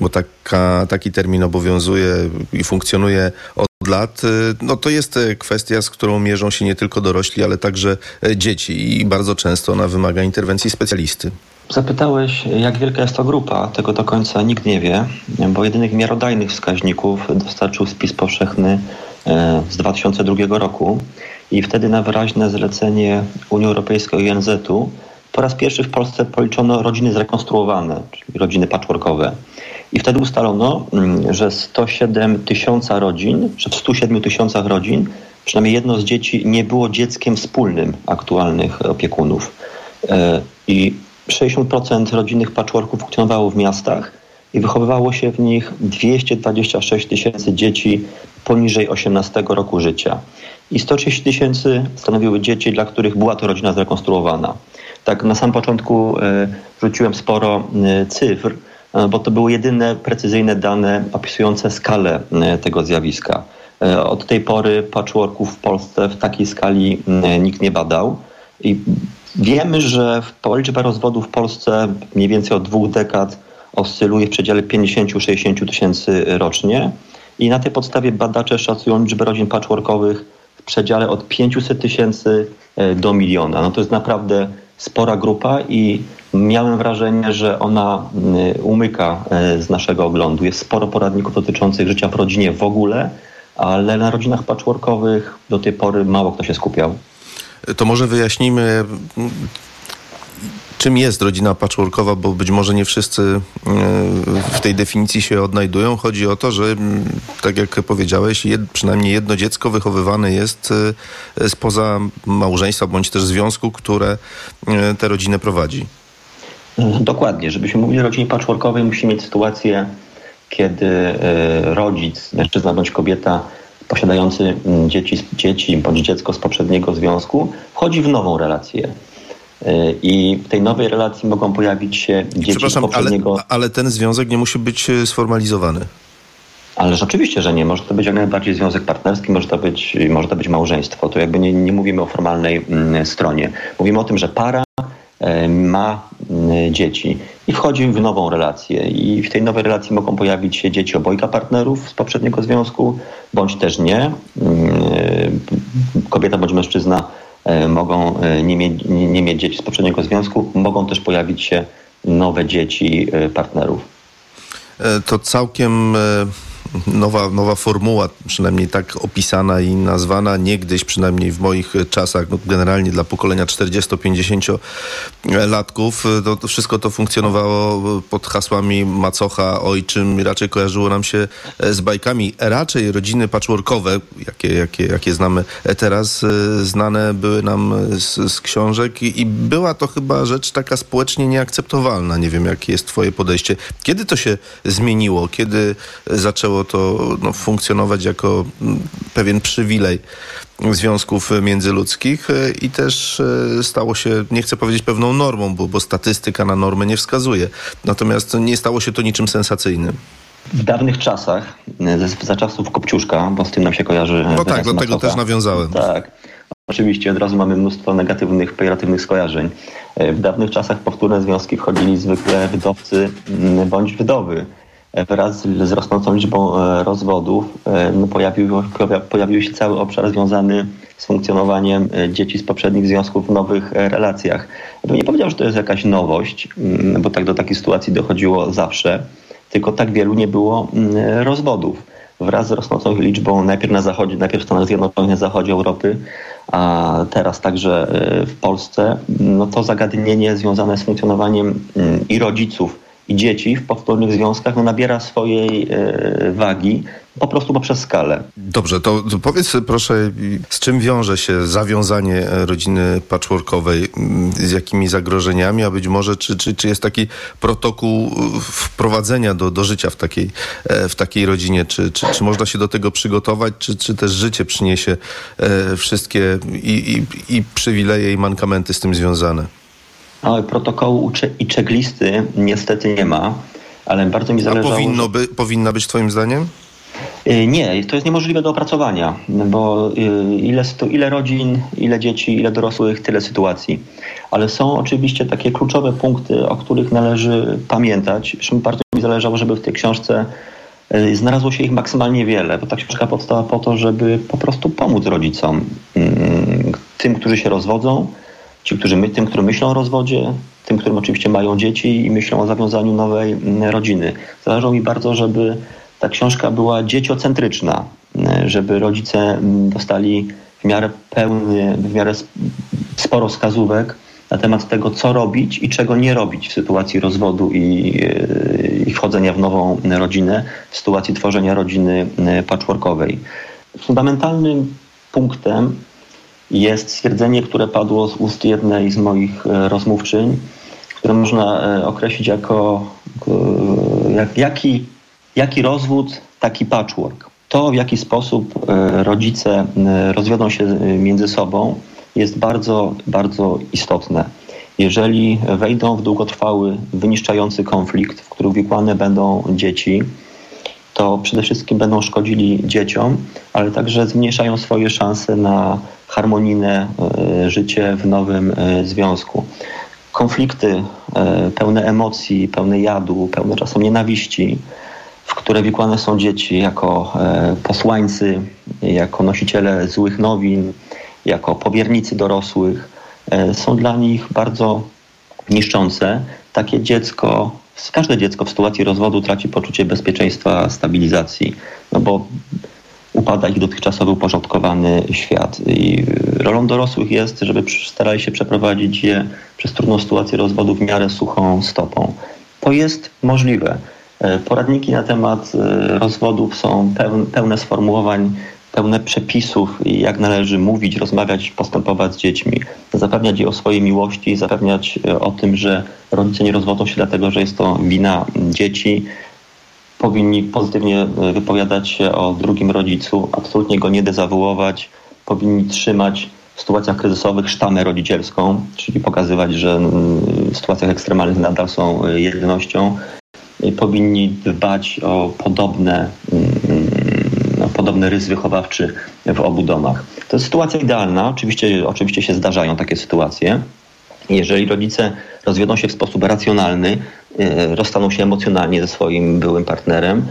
bo taka, taki termin obowiązuje i funkcjonuje od lat, no to jest kwestia, z którą mierzą się nie tylko dorośli, ale także dzieci i bardzo często ona wymaga interwencji specjalisty.
Zapytałeś, jak wielka jest to grupa. Tego do końca nikt nie wie, bo jedynych miarodajnych wskaźników dostarczył spis powszechny z 2002 roku i wtedy na wyraźne zlecenie Unii Europejskiej i ONZ-u po raz pierwszy w Polsce policzono rodziny zrekonstruowane, czyli rodziny patchworkowe. I wtedy ustalono, że 107 tysiąca rodzin, że w 107 tysiącach rodzin przynajmniej jedno z dzieci nie było dzieckiem wspólnym aktualnych opiekunów. I 60% rodzinnych patchworków funkcjonowało w miastach i wychowywało się w nich 226 tysięcy dzieci poniżej 18 roku życia. I 130 tysięcy stanowiły dzieci, dla których była to rodzina zrekonstruowana. Tak na sam początku e, rzuciłem sporo e, cyfr, e, bo to były jedyne precyzyjne dane opisujące skalę e, tego zjawiska. E, od tej pory patchworków w Polsce w takiej skali e, nikt nie badał. I Wiemy, że liczba rozwodów w Polsce mniej więcej od dwóch dekad oscyluje w przedziale 50-60 tysięcy rocznie i na tej podstawie badacze szacują liczbę rodzin patchworkowych w przedziale od 500 tysięcy do miliona. No to jest naprawdę spora grupa i miałem wrażenie, że ona y, umyka y, z naszego oglądu. Jest sporo poradników dotyczących życia w rodzinie w ogóle, ale na rodzinach patchworkowych do tej pory mało kto się skupiał.
To może wyjaśnijmy, czym jest rodzina patchworkowa, bo być może nie wszyscy e, w tej definicji się odnajdują. Chodzi o to, że tak jak powiedziałeś, jed, przynajmniej jedno dziecko wychowywane jest e, spoza małżeństwa bądź też związku, które e, tę rodzinę prowadzi.
Dokładnie. Żebyśmy mówili o rodzinie patchworkowej, musimy mieć sytuację, kiedy rodzic, mężczyzna bądź kobieta posiadający mm, dzieci, dzieci bądź dziecko z poprzedniego związku wchodzi w nową relację. Y, I w tej nowej relacji mogą pojawić się dzieci
Przepraszam,
z poprzedniego...
ale, ale ten związek nie musi być e, sformalizowany.
Ależ oczywiście, że nie. Może to być jak najbardziej związek partnerski, może to być, może to być małżeństwo. To jakby nie, nie mówimy o formalnej mm, stronie. Mówimy o tym, że para ma mm, dzieci i wchodzi w nową relację. I w tej nowej relacji mogą pojawić się dzieci obojga partnerów z poprzedniego związku, bądź też nie. Mm, kobieta bądź mężczyzna E, mogą e, nie mieć, nie mieć dzieci z poprzedniego związku, mogą też pojawić się nowe dzieci e, partnerów.
To całkiem nowa, nowa formuła, przynajmniej tak opisana i nazwana niegdyś, przynajmniej w moich czasach, no generalnie dla pokolenia 40-50 latków, to, wszystko to funkcjonowało pod hasłami macocha, ojczym, raczej kojarzyło nam się z bajkami. Raczej rodziny patchworkowe, jakie, jakie, jakie znamy teraz, znane były nam z, z książek i, i była to chyba rzecz taka społecznie nieakceptowalna. Nie wiem, jakie jest twoje podejście. Kiedy to się zmieniło? Kiedy zaczęło zaczęło to no, funkcjonować jako mm, pewien przywilej związków międzyludzkich e, i też e, stało się, nie chcę powiedzieć pewną normą, bo, bo statystyka na normę nie wskazuje. Natomiast nie stało się to niczym sensacyjnym.
W dawnych czasach, e, za czasów Kopciuszka, bo z tym nam się kojarzy...
No tak, do tego też nawiązałem.
Tak. Oczywiście od razu mamy mnóstwo negatywnych, pejoratywnych skojarzeń. W dawnych czasach powtórne związki wchodzili zwykle wdowcy bądź wdowy wraz z rosnącą liczbą e, rozwodów e, no pojawił, pojawił się cały obszar związany z funkcjonowaniem e, dzieci z poprzednich związków w nowych relacjach. Ja bym nie powiedział, że to jest jakaś nowość, mm, bo tak do takiej sytuacji dochodziło zawsze, tylko tak wielu nie było mm, rozwodów. Wraz z rosnącą liczbą najpierw na zachodzie, najpierw w Stanach Zjednoczonych, na zachodzie Europy, a teraz także w Polsce, no to zagadnienie związane z funkcjonowaniem mm, i rodziców, i dzieci w powtórnych związkach no, nabiera swojej e, wagi po prostu poprzez skalę.
Dobrze, to, powiedz proszę, z czym wiąże się zawiązanie rodziny patchworkowej, z jakimi zagrożeniami, a być może czy, czy, czy jest taki protokół wprowadzenia do, do życia w takiej, e, w takiej rodzinie, czy, czy, czy można się do tego przygotować, czy, czy też życie przyniesie e, wszystkie i, i, i przywileje i mankamenty z tym związane?
No, protokołu i checklisty niestety nie ma, ale bardzo mi zależało...
A powinno by, powinna być twoim zdaniem?
Y, nie, to jest niemożliwe do opracowania, bo y, ile, ile rodzin, ile dzieci, ile dorosłych, tyle sytuacji. Ale są oczywiście takie kluczowe punkty, o których należy pamiętać. Zresztą bardzo mi zależało, żeby w tej książce y, znalazło się ich maksymalnie wiele, bo ta książka powstała po to, żeby po prostu pomóc rodzicom, mm, tym, którzy się rozwodzą, Ci, którzy my, tym, którzy myślą o rozwodzie, tym, którym oczywiście mają dzieci i myślą o zawiązaniu nowej mm, rodziny. Zależało mi bardzo, żeby ta książka była dzieciocentryczna, mm, żeby rodzice mm, dostali w miarę pełny, w miarę sporo wskazówek na temat tego, co robić i czego nie robić w sytuacji rozwodu i, yy, i wchodzenia w nową rodzinę, w sytuacji tworzenia rodziny patchworkowej. Fundamentalnym punktem jest stwierdzenie, które padło z ust jednej z moich e, rozmówczyń, które można e, określić jako e, jak, jaki, jaki rozwód, taki patchwork. To, w jaki sposób rodzice rozwiodą się między sobą, jest bardzo, bardzo istotne. Jeżeli wejdą w długotrwały, wyniszczający konflikt, w który uwikłane będą dzieci, to przede wszystkim będą szkodzili dzieciom, ale także zmniejszają swoje szanse na harmonijne e, życie w nowym e, związku. Konflikty e, pełne emocji, pełne jadu, pełne czasem nienawiści, w które wikłane są dzieci jako posłańcy, jako nosiciele złych nowin, jako powiernicy dorosłych, są dla nich bardzo niszczące. Takie dziecko, każde dziecko w sytuacji rozwodu traci poczucie bezpieczeństwa, stabilizacji, no bo upada ich dotychczasowy uporządkowany świat. I rolą dorosłych jest, żeby starali się przeprowadzić je przez trudną sytuację rozwodu w miarę suchą stopą. To jest możliwe. E, poradniki na temat e, rozwodów są pełne sformułowań, pełne przepisów, jak należy mówić, rozmawiać, postępować z dziećmi, zapewniać je o swojej miłości, zapewniać e, o tym, że rodzice nie rozwodzą się dlatego, że jest to wina dzieci. Powinni pozytywnie wypowiadać się o drugim rodzicu, absolutnie go nie dezawuować, powinni trzymać w sytuacjach kryzysowych sztamę rodzicielską, czyli pokazywać, że w sytuacjach ekstremalnych nadal są jednością powinni dbać o podobne, no, podobny rys wychowawczy w obu domach. To jest sytuacja idealna. Oczywiście, oczywiście się zdarzają takie sytuacje. Jeżeli rodzice rozwiodą się w sposób racjonalny, e, rozstaną się emocjonalnie ze swoim byłym partnerem,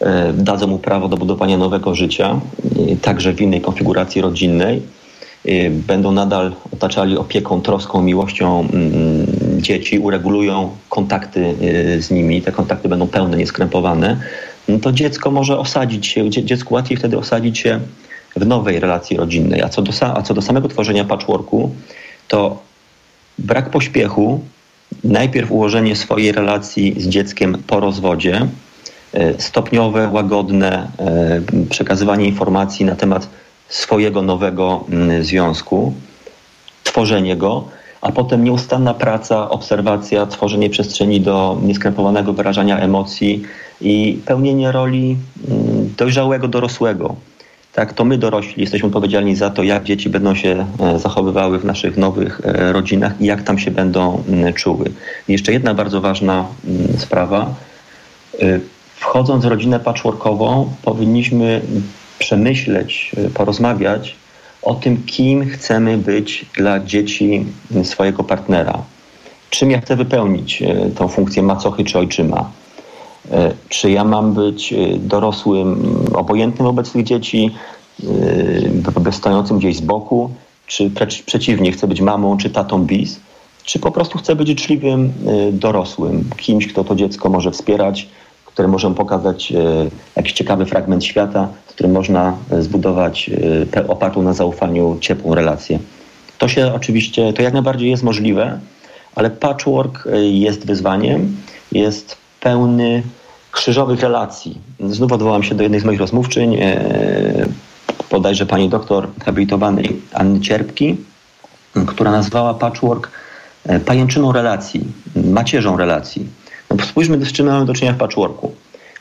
e, dadzą mu prawo do budowania nowego życia, także w innej konfiguracji rodzinnej, będą nadal otaczali opieką, troską, miłością dzieci, uregulują kontakty y, z nimi, te kontakty będą pełne, nieskrępowane, no to dziecko może osadzić się, dziecku łatwiej wtedy osadzić się w nowej relacji rodzinnej. A co do, a co do samego tworzenia patchworku, to brak pośpiechu, najpierw ułożenie swojej relacji z dzieckiem po rozwodzie, y, stopniowe, łagodne y, przekazywanie informacji na temat swojego nowego mm, związku, tworzenie go, a potem nieustanna praca, obserwacja, tworzenie przestrzeni do nieskrępowanego wyrażania emocji i pełnienie roli mm, dojrzałego dorosłego. Tak, to my dorośli jesteśmy odpowiedzialni za to, jak dzieci będą się e, zachowywały w naszych nowych e, rodzinach i jak tam się będą czuły. Jeszcze jedna bardzo ważna sprawa. E, wchodząc w rodzinę patchworkową, powinniśmy przemyśleć, porozmawiać o tym, kim chcemy być dla dzieci swojego partnera. Czym ja chcę wypełnić tą funkcję macochy czy ojczyma. E, czy ja mam być e, dorosłym, obojętnym wobec tych dzieci, stojącym gdzieś z boku, czy przeciwnie, chcę być mamą czy tatą bis, czy po prostu chcę być życzliwym dorosłym, kimś, kto to dziecko może wspierać, które możemy pokazać jakiś ciekawy fragment świata, którym można e, zbudować e, opartą na zaufaniu ciepłą relację. To się oczywiście, to jak najbardziej jest możliwe, ale patchwork e, jest wyzwaniem, jest pełny krzyżowych relacji. Znów odwołam się do jednej z moich rozmówczyń, bodajże pani doktor habilitowanej Anny Cierpki, która nazwała patchwork pajęczyną relacji, macierzą relacji. No, spójrzmy, z czym mamy do czynienia w patchworku.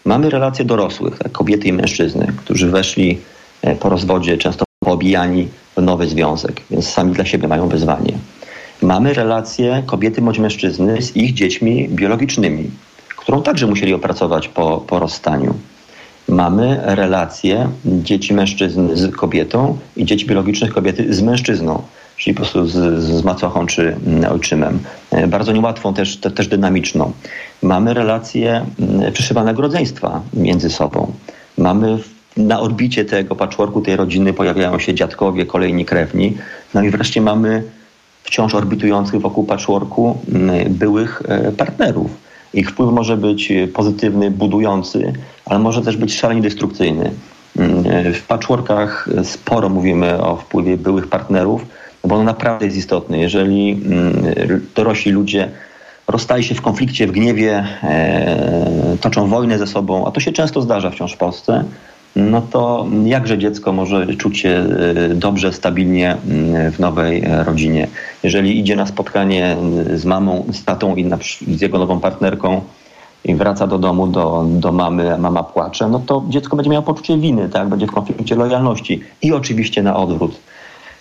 Mamy relacje dorosłych, tak, kobiety i mężczyzny, którzy weszli e, po rozwodzie, często poobijani w nowy związek, więc sami dla siebie mają wyzwanie. Mamy relacje kobiety bądź mężczyzny z ich dziećmi biologicznymi, którą także musieli opracować po, po rozstaniu. Mamy relacje dzieci mężczyzn z kobietą i dzieci biologicznych kobiety z mężczyzną, czyli po prostu z, z macochą czy mm, ojczymem. E, bardzo niełatwą, też, te, też dynamiczną. Mamy relacje mm, przyszywanego rodzeństwa między sobą. Mamy na orbicie tego patchworku, tej rodziny pojawiają się dziadkowie, kolejni krewni. No i wreszcie mamy wciąż orbitujących wokół patchworku mm, byłych e, partnerów. Ich wpływ może być pozytywny, budujący, ale może też być szalenie destrukcyjny. W patchworkach sporo mówimy o wpływie byłych partnerów, bo on naprawdę jest istotny. Jeżeli mm, dorośli ludzie rozstali się w konflikcie, w gniewie, e, toczą wojnę ze sobą, a to się często zdarza wciąż w Polsce, no to jakże dziecko może czuć się e, dobrze, stabilnie mm, w nowej rodzinie. Jeżeli idzie na spotkanie z mamą, z tatą i z jego nową partnerką i wraca do domu, do, do mamy, mama płacze, no to dziecko będzie miało poczucie winy, tak? będzie w konflikcie lojalności i oczywiście na odwrót.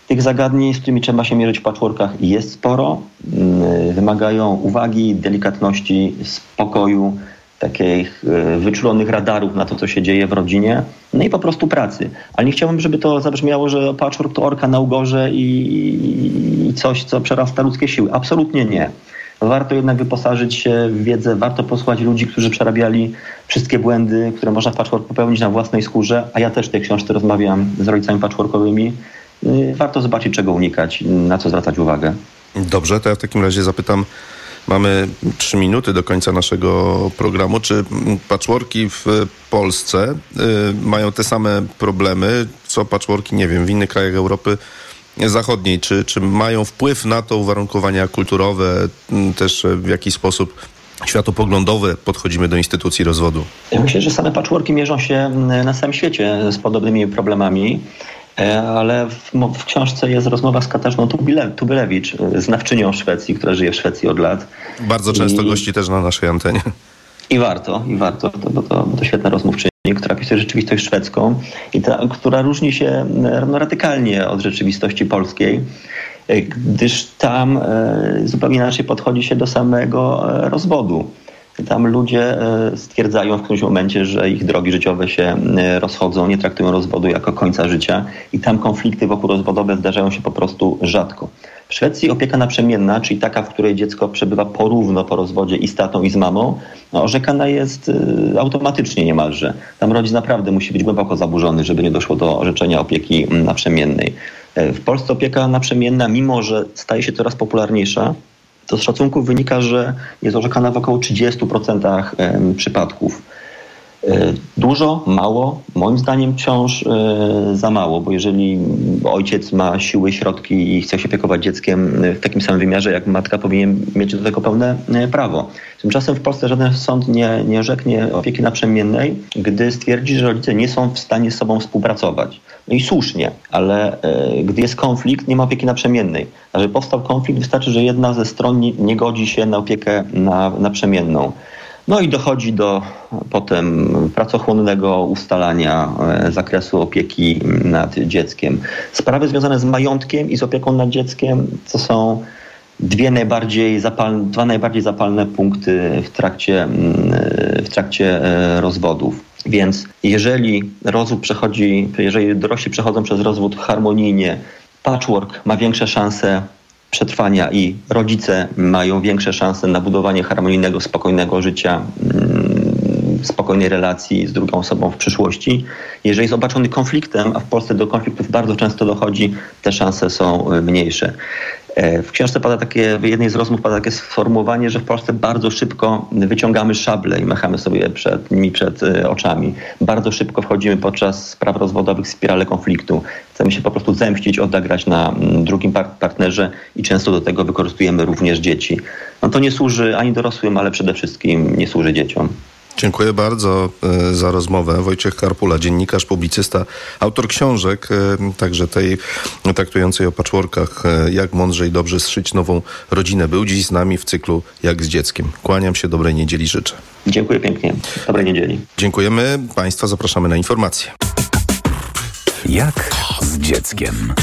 Tych zagadnień, z którymi trzeba się mierzyć w patchworkach jest sporo. Mm, wymagają uwagi, delikatności, spokoju, takich e, wyczulonych radarów na to, co się dzieje w rodzinie, no i po prostu pracy. Ale nie chciałbym, żeby to zabrzmiało, że patchwork to orka na ugorze i coś, co przerasta ludzkie siły. Absolutnie nie. Warto jednak wyposażyć się w wiedzę, warto posłuchać ludzi, którzy przerabiali wszystkie błędy, które można w patchwork popełnić na własnej skórze, a ja też w tej książce rozmawiam z rodzicami patchworkowymi y, warto zobaczyć, czego unikać, na co zwracać uwagę.
Dobrze, to ja w takim razie zapytam. Mamy trzy minuty do końca naszego programu. Czy patchworki w Polsce y, mają te same problemy, co patchworki, nie wiem, w innych krajach Europy Zachodniej? Czy, czy mają wpływ na to uwarunkowania kulturowe, też w jakiś sposób światopoglądowe podchodzimy do instytucji rozwodu?
Ja myślę, że same patchworki mierzą się na całym świecie z podobnymi problemami. E, ale w, mo- w książce jest rozmowa z Katarzyną Tubylewicz, e, znawczynią Szwecji, która żyje w Szwecji od lat.
Bardzo często
I-
gości też na naszej antenie.
I warto, i warto, to, bo to, to świetna rozmówczyni, która pisuje rzeczywistość szwedzką, i ta, która różni się e, no, radykalnie od rzeczywistości polskiej, gdyż tam e, zupełnie inaczej podchodzi się do samego rozwodu. Tam ludzie e, stwierdzają w którymś momencie, że ich drogi życiowe się e, rozchodzą, nie traktują rozwodu jako końca życia i tam konflikty wokół rozwodowe zdarzają się po prostu rzadko. W Szwecji opieka naprzemienna, czyli taka, w której dziecko przebywa porówno po rozwodzie i z tatą i z mamą, no, orzekana jest e, automatycznie niemalże. Tam rodzic naprawdę musi być głęboko zaburzony, żeby nie doszło do orzeczenia opieki naprzemiennej. W Polsce opieka naprzemienna, mimo że staje się coraz popularniejsza, to z szacunków wynika, że jest orzekana w około 30% em, przypadków. E, Dużo, mało? Moim zdaniem wciąż e, za mało, bo jeżeli ojciec ma siły, środki i chce się opiekować dzieckiem e, w takim samym wymiarze jak matka, powinien mieć do tego pełne prawo. Tymczasem w Polsce żaden sąd nie, nie rzeknie opieki naprzemiennej, gdy stwierdzi, że rodzice nie są w stanie z sobą współpracować. No i słusznie, ale gdy jest konflikt, nie ma opieki naprzemiennej. A żeby powstał konflikt, wystarczy, że jedna ze stron nie, nie godzi się na opiekę na, naprzemienną. No i dochodzi do potem pracochłonnego ustalania e, zakresu opieki nad dzieckiem. Sprawy związane z majątkiem i z opieką nad dzieckiem to są dwie najbardziej zapalne, dwa najbardziej zapalne punkty w trakcie, w trakcie e, rozwodów. Więc jeżeli rozwód przechodzi, jeżeli dorośli przechodzą przez rozwód harmonijnie, patchwork ma większe szanse przetrwania i rodzice mają większe szanse na budowanie harmonijnego, spokojnego życia, mm, spokojnej relacji z drugą osobą w przyszłości. Jeżeli jest obarczony konfliktem, a w Polsce do konfliktów bardzo często dochodzi, te szanse są y, mniejsze. E, W książce pada takie, w jednej z rozmów pada takie sformułowanie, że w Polsce bardzo szybko wyciągamy szable i machamy sobie przed nimi przed e, oczami. Bardzo szybko wchodzimy podczas spraw rozwodowych w spirale konfliktu. Chcemy się po prostu zemścić, odegrać na mm, drugim par- partnerze i często do tego wykorzystujemy również dzieci. No to nie służy ani dorosłym, ale przede wszystkim nie służy dzieciom.
Dziękuję bardzo e, za rozmowę. Wojciech Karpula, dziennikarz, publicysta, autor książek, e, także tej traktującej o patchworkach, e, jak mądrze i dobrze zszyć nową rodzinę. Był dziś z nami w cyklu Jak z dzieckiem. Kłaniam się, dobrej niedzieli życzę.
Dziękuję pięknie. Dobrej niedzieli.
Dziękujemy. Państwa zapraszamy na informacje.
Jak z dzieckiem.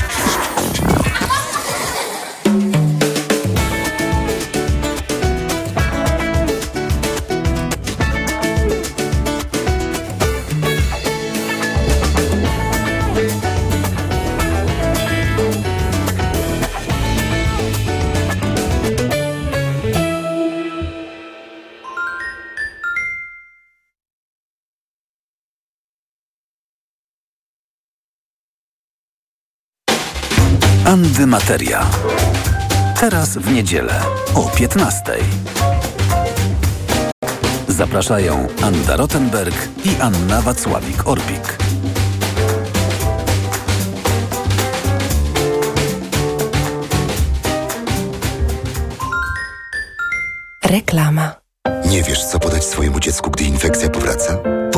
Antymateria. Teraz w niedzielę o 15. Zapraszają Anda Rottenberg i Anna Wacławik-Orbik.
Reklama.
Nie wiesz, co podać swojemu dziecku, gdy infekcja powraca?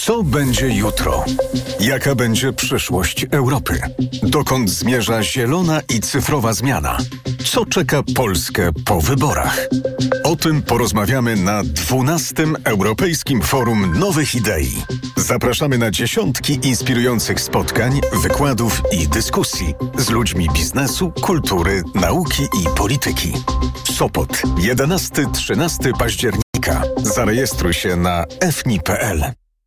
Co będzie jutro? Jaka będzie przyszłość Europy? Dokąd zmierza zielona i cyfrowa zmiana? Co czeka Polskę po wyborach? O tym porozmawiamy na 12. Europejskim Forum Nowych Idei. Zapraszamy na dziesiątki inspirujących spotkań, wykładów i dyskusji z ludźmi biznesu, kultury, nauki i polityki. Sopot 11-13 października. Zarejestruj się na fni.pl.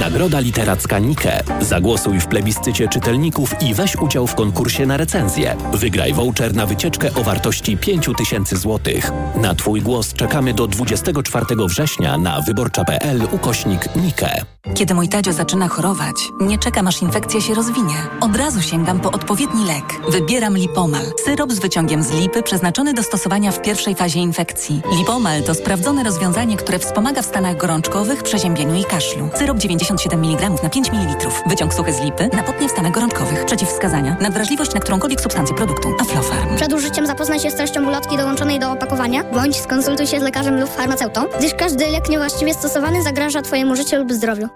Nagroda Literacka Nike. Zagłosuj w plebiscycie czytelników i weź udział w konkursie na recenzję. Wygraj voucher na wycieczkę o wartości 5000 zł. Na Twój głos czekamy do 24 września na wyborcza.pl ukośnik Nike.
Kiedy mój Tadzio zaczyna chorować, nie czekam aż infekcja się rozwinie. Od razu sięgam po odpowiedni lek. Wybieram Lipomal. Syrop z wyciągiem z lipy przeznaczony do stosowania w pierwszej fazie infekcji. Lipomal to sprawdzone rozwiązanie, które wspomaga w stanach gorączkowych, przeziębieniu i kaszlu. Syrop 97 mg na 5 ml. Wyciąg suchy z lipy na potnie w stanach gorączkowych. Przeciwwskazania. Nadwrażliwość na którąkolwiek substancję produktu. Aflofarm.
Przed użyciem zapoznaj się z treścią ulotki dołączonej do opakowania, bądź skonsultuj się z lekarzem lub farmaceutą, gdyż każdy lek niewłaściwie stosowany zagraża Twojemu życiu lub zdrowiu.